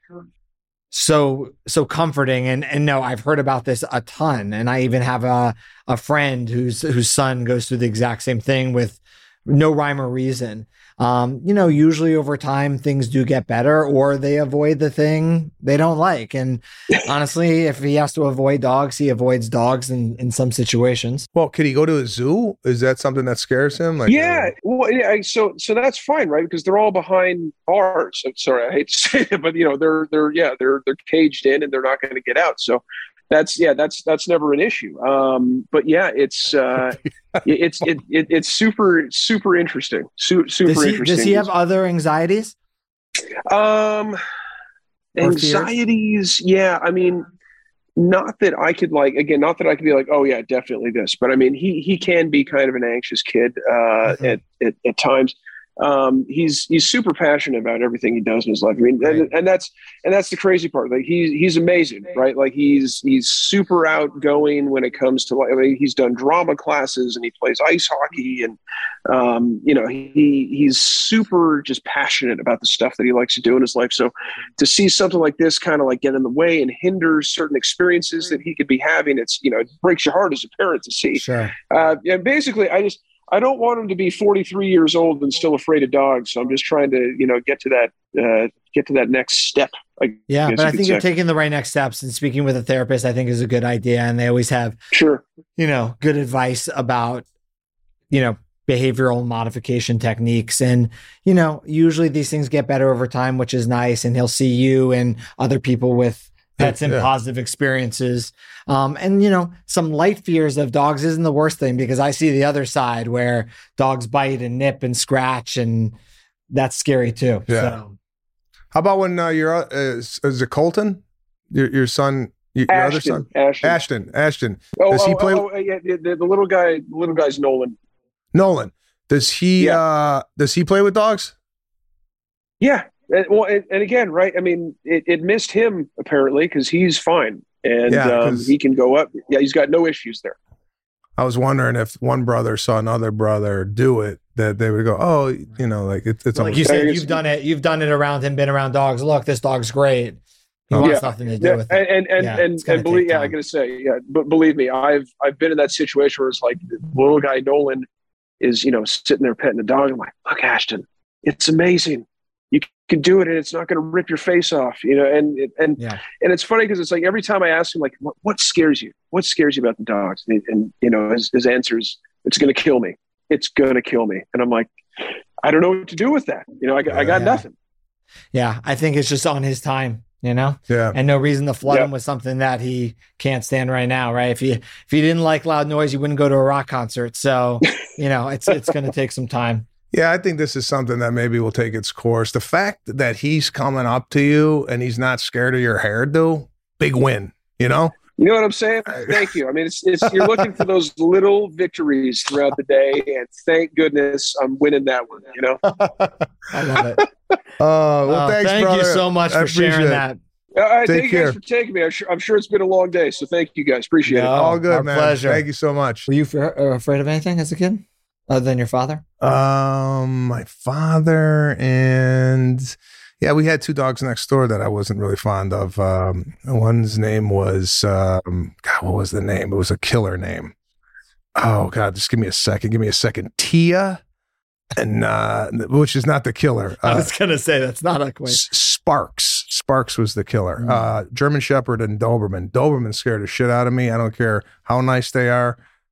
so so comforting and and no i've heard about this a ton and i even have a a friend whose whose son goes through the exact same thing with no rhyme or reason um you know usually over time things do get better or they avoid the thing they don't like and honestly if he has to avoid dogs he avoids dogs in in some situations Well, could he go to a zoo? Is that something that scares him? Like, yeah, well, yeah, so so that's fine, right? Because they're all behind bars. I'm sorry, I hate to say it, but you know, they're they're yeah, they're they're caged in and they're not going to get out. So that's yeah, that's that's never an issue. Um, but yeah, it's uh, it's it, it it's super super interesting. Su- super does he, interesting. does he have other anxieties Um, anxieties. Yeah, I mean, not that I could like again, not that I could be like, oh yeah, definitely this, but I mean, he he can be kind of an anxious kid uh, at, at at times. Um, he's he's super passionate about everything he does in his life. I mean, and, and that's and that's the crazy part. Like he's he's amazing, right? Like he's he's super outgoing when it comes to like I mean, he's done drama classes and he plays ice hockey and um, you know he he's super just passionate about the stuff that he likes to do in his life. So to see something like this kind of like get in the way and hinder certain experiences that he could be having, it's you know it breaks your heart as a parent to see. sure Uh, and basically, I just I don't want him to be 43 years old and still afraid of dogs. So I'm just trying to you know get to that uh, get to that next step. I Yeah, but I think you're taking the right next steps and speaking with a therapist, I think is a good idea. And they always have, sure, you know, good advice about, you know, behavioral modification techniques. And, you know, usually these things get better over time, which is nice. And he'll see you and other people with pets and Yeah. positive experiences. Um, and, you know, some light fears of dogs isn't the worst thing because I see the other side where dogs bite and nip and scratch and that's scary too. Yeah. So, How about when uh, your uh, is, is it Colton, your your son, your, your other son, Ashton. Ashton, Ashton. Oh, Does he oh, play oh, oh, yeah, the, the, the little guy, the little guy's Nolan. Nolan? Does he uh does he play with dogs? Yeah. And, well, and, and again, right? I mean, it, it missed him apparently because he's fine and Yeah, um, 'cause- he can go up. Yeah, he's got no issues there. I was wondering if one brother saw another brother do it, that they would go, oh, you know, like it, it's like you said, you've done it. You've done it around him. Been around dogs. Look, this dog's great. He Oh. wants Yeah. nothing to do Yeah, with and it. and and Yeah, and, and believe, yeah, I time. gotta say, yeah, but believe me, I've I've been in that situation where it's like the little guy Nolan is you know sitting there petting the dog. I'm like, look, Ashton, it's amazing. You can do it, and it's not going to rip your face off, you know. And and Yeah. and it's funny because it's like every time I ask him, like, what, what scares you? What scares you about the dogs? And, and you know, his, his answer is, it's going to kill me. It's going to kill me. And I'm like, I don't know what to do with that. You know, I, got I got Yeah. nothing. Yeah, I think it's just on his time, you know, yeah. and no reason to flood Yeah. him with something that he can't stand right now, right? If he if he didn't like loud noise, you wouldn't go to a rock concert. So, you know, it's it's going to take some time. Yeah, I think this is something that maybe will take its course. The fact that he's coming up to you and he's not scared of your hair, though, big win. You know? You know what I'm saying? Thank you. I mean, it's, it's you're looking for those little victories throughout the day, and thank goodness I'm winning that one. You know, I love it. Uh, well, Oh, thanks, thank brother. you so much I for sharing it. that. All right, Take thank you guys for taking me. I'm sure, I'm sure it's been a long day, so thank you guys. Appreciate No. it. All good, Our man. pleasure. Thank you so much. Were you f- uh, afraid of anything as a kid, other than your father? Um, my father and yeah, we had two dogs next door that I wasn't really fond of. Um, one's name was um, God, what was the name? It was a killer name. Oh God, just give me a second. Give me a second. Tia, and uh, which is not the killer. I Uh, was going to say that's not a quite. S- Sparks. Sparks was the killer. Mm. Uh, German Shepherd and Doberman. Doberman scared the shit out of me. I don't care how nice they are.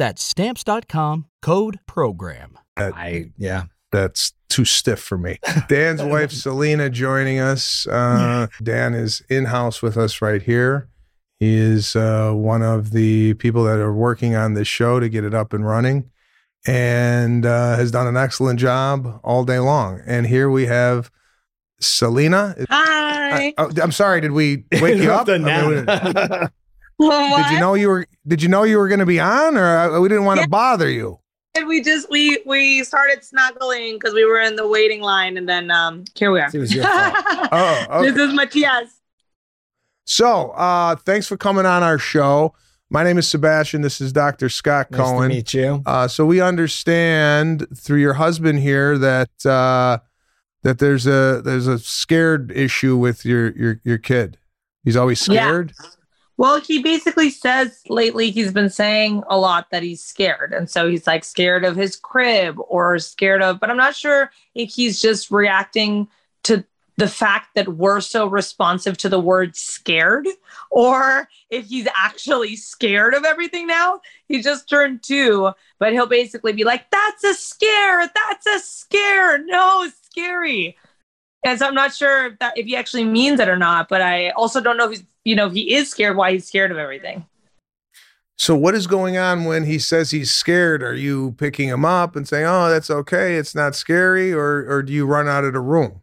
That's Stamps.com code PROGRAM. I, yeah. That's too stiff for me. Dan's wife, Selena, joining us. Uh, Dan is in house with us right here. He is uh, one of the people that are working on this show to get it up and running and uh, has done an excellent job all day long. And here we have Selena. Hi. I, am sorry. Did we wake you up? I mean, did you know you were? Did you know you were going to be on, or uh, we didn't want to bother you? And we just we we started snuggling because we were in the waiting line, and then um here we are. It was your fault. oh, okay. This is Matias. So, uh, thanks for coming on our show. My name is Sebastian. This is Dr. Scott Nice Cohen. to meet you. Uh, so we understand through your husband here that uh, that there's a there's a scared issue with your your your kid. He's always Yeah. Well, he basically says lately he's been saying a lot that he's scared. And so he's like scared of his crib or scared of, but I'm not sure if he's just reacting to the fact that we're so responsive to the word scared or if he's actually scared of everything now. He just turned two, but he'll basically be like, that's a scare. That's a scare. No, scary. And so I'm not sure if that if he actually means it or not, but I also don't know if he's, you know, if he is scared, why he's scared of everything. So what is going on when he says he's scared? Are you picking him up and saying, "Oh, that's okay. It's not scary," or or do you run out of the room?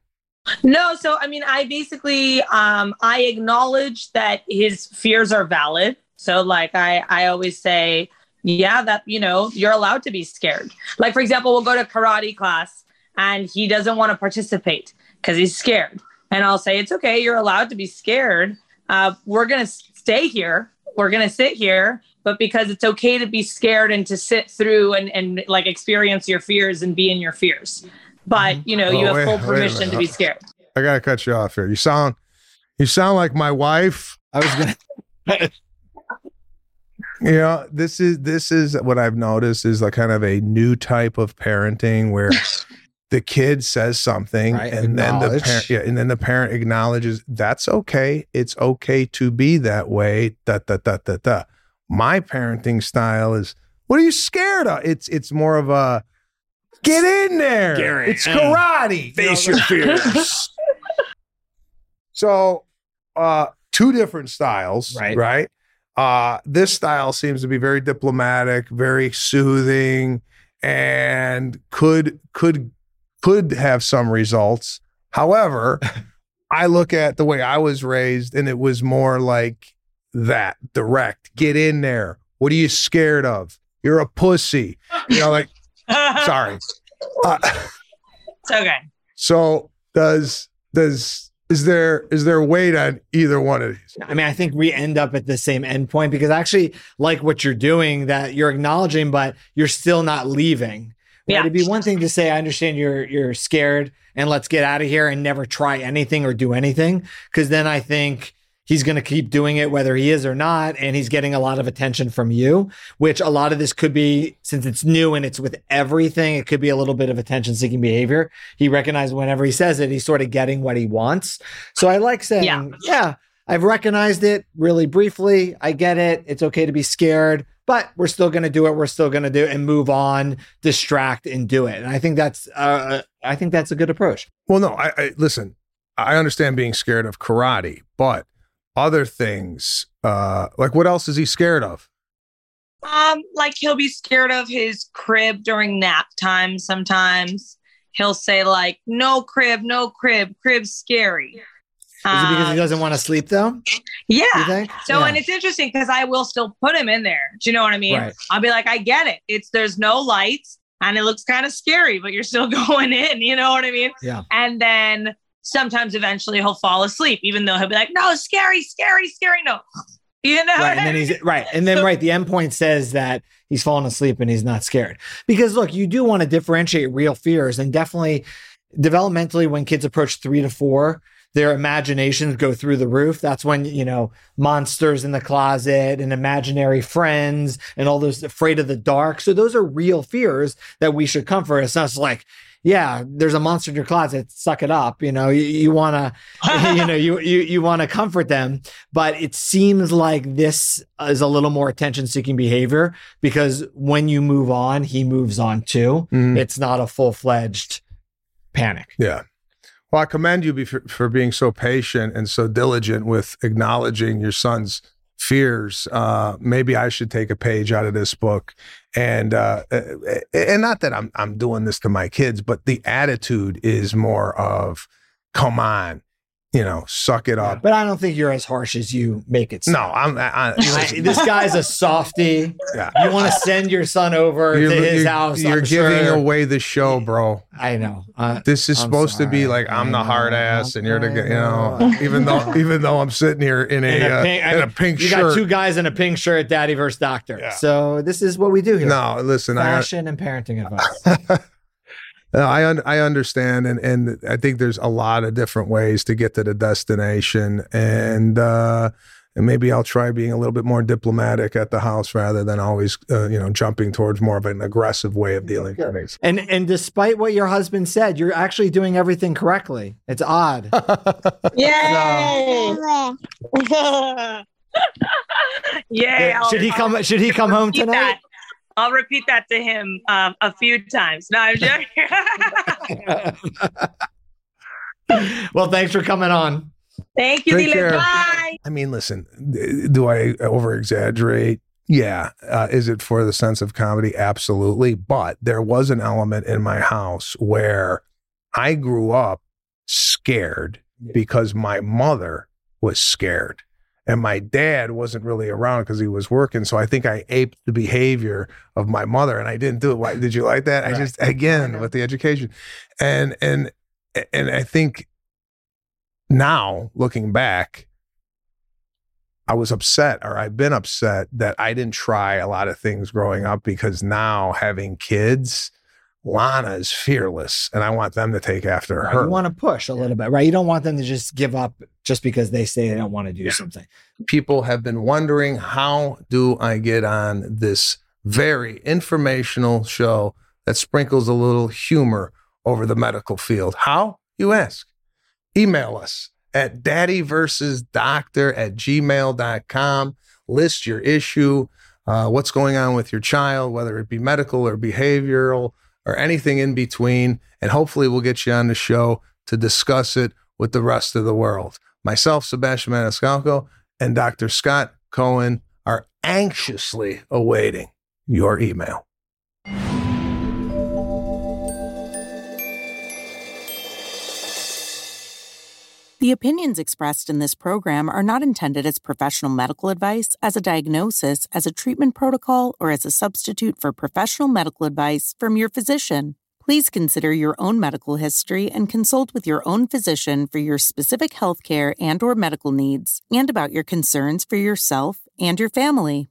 No, so I mean, I basically um, I acknowledge that his fears are valid. So like I I always say, yeah, that you know you're allowed to be scared. Like for example, we'll go to karate class and he doesn't want to participate because he's scared, and I'll say it's okay, you're allowed to be scared. Uh, we're gonna stay here. We're gonna sit here. But because it's okay to be scared and to sit through and, and like experience your fears and be in your fears. But you know, you Oh, have wait- full permission to be scared. I gotta cut you off here. You sound you sound like my wife. I was gonna. You know, this is this is what I've noticed is like kind of a new type of parenting where the kid says something Right, and then the parent yeah, and then the parent acknowledges that's okay. It's okay to be that way. Da da da da da. My parenting style is what are you scared of? It's it's more of a get in there. Gary, it's karate. face You know, your fears. so uh two different styles, Right. Right. Uh this style seems to be very diplomatic, very soothing, and could could could have some results. However, I look at the way I was raised and it was more like that direct. Get in there. What are you scared of? You're a pussy. You know, like sorry. Uh, It's okay. so does does is there is there weight on either one of these? I mean, I think we end up at the same endpoint because I actually like what you're doing, that you're acknowledging, but you're still not leaving. Yeah. It'd be one thing to say, I understand you're you're scared and let's get out of here and never try anything or do anything. Cause then I think he's gonna keep doing it whether he is or not, and he's getting a lot of attention from you, which a lot of this could be since it's new and it's with everything, it could be a little bit of attention seeking behavior. He recognizes whenever he says it, he's sort of getting what he wants. So I like saying, Yeah. yeah, I've recognized it really briefly. I get it. It's okay to be scared, but we're still going to do it. We're still going to do it and move on, distract and do it. And I think that's, uh, I think that's a good approach. Well, no, I, I listen. I understand being scared of karate, but other things, uh, like what else is he scared of? Um, like he'll be scared of his crib during nap time sometimes. He'll say like, "No crib, no crib, crib's scary." Is it because he Um, doesn't want to sleep though? Yeah. So, Yeah. and it's interesting because I will still put him in there. Do you know what I mean? Right. I'll be like, I get it. It's there's no lights and it looks kind of scary, but you're still going in. You know what I mean? Yeah. And then sometimes eventually he'll fall asleep, even though he'll be like, no, scary, scary, scary. No. You know? Right. And then he's right. And then, right. The endpoint says that he's fallen asleep and he's not scared. Because look, you do want to differentiate real fears. And definitely, developmentally, when kids approach three to four, their imaginations go through the roof. That's when, you know, monsters in the closet and imaginary friends and all those afraid of the dark. So those are real fears that we should comfort. It's not like, yeah, there's a monster in your closet. Suck it up. You know, you, you want to, you know, you, you, you want to comfort them. But it seems like this is a little more attention seeking behavior because when you move on, he moves on too. Mhm. It's not a full fledged panic. Yeah. Well, I commend you for, for being so patient and so diligent with acknowledging your son's fears. Uh, maybe I should take a page out of this book, and uh, and not that I'm I'm doing this to my kids, but the attitude is more of, "Come on, you know, suck it up." But I don't think you're as harsh as you make it. Sound. No, I'm. I, I, I- this guy's a softie. Yeah. You want to send your son over You're, to his you're- house. you're I'm giving sure. away the show, bro. I know. Uh, This is I'm supposed to be like I'm the hard ass, and you're the you know. Even though even though I'm sitting here in a, in a uh, pink, I in a pink you shirt. got two guys in a pink shirt, daddy versus doctor. So this is what we do here. No, listen, I fashion and parenting advice. No, I un- I understand, and and I think there's a lot of different ways to get to the destination, and uh, and maybe I'll try being a little bit more diplomatic at the house rather than always uh, you know jumping towards more of an aggressive way of dealing with things. and and despite what your husband said, you're actually doing everything correctly. It's odd. Yay! Yay! Yeah, should he come- should he come home repeat tonight? That. I'll repeat that to him um, a few times. No, I'm joking. well, thanks for coming on. Thank you, Take Dile. Bye. I mean, listen, do I over exaggerate? Yeah. Uh, is it for the sense of comedy? Absolutely. But there was an element in my house where I grew up scared because my mother was scared. And my dad wasn't really around because he was working. So I think I aped the behavior of my mother and I didn't do it. Why did you like that? I just again with the education. And and and I think now looking back, I was upset or I've been upset that I didn't try a lot of things growing up because now having kids, Lana is fearless and I want them to take after Right, her. You want to push a little bit, right? You don't want them to just give up just because they say they don't want to do something. People have been wondering how do I get on this very informational show that sprinkles a little humor over the medical field? How, you ask? Email us at daddy versus doctor at gmail.com. List your issue, uh, what's going on with your child, whether it be medical or behavioral or anything in between. And hopefully we'll get you on the show to discuss it with the rest of the world. Myself, Sebastian Maniscalco, and Dr. Scott Cohen are anxiously awaiting your email. The opinions expressed in this program are not intended as professional medical advice, as a diagnosis, as a treatment protocol, or as a substitute for professional medical advice from your physician. Please consider your own medical history and consult with your own physician for your specific healthcare and or medical needs and about your concerns for yourself and your family.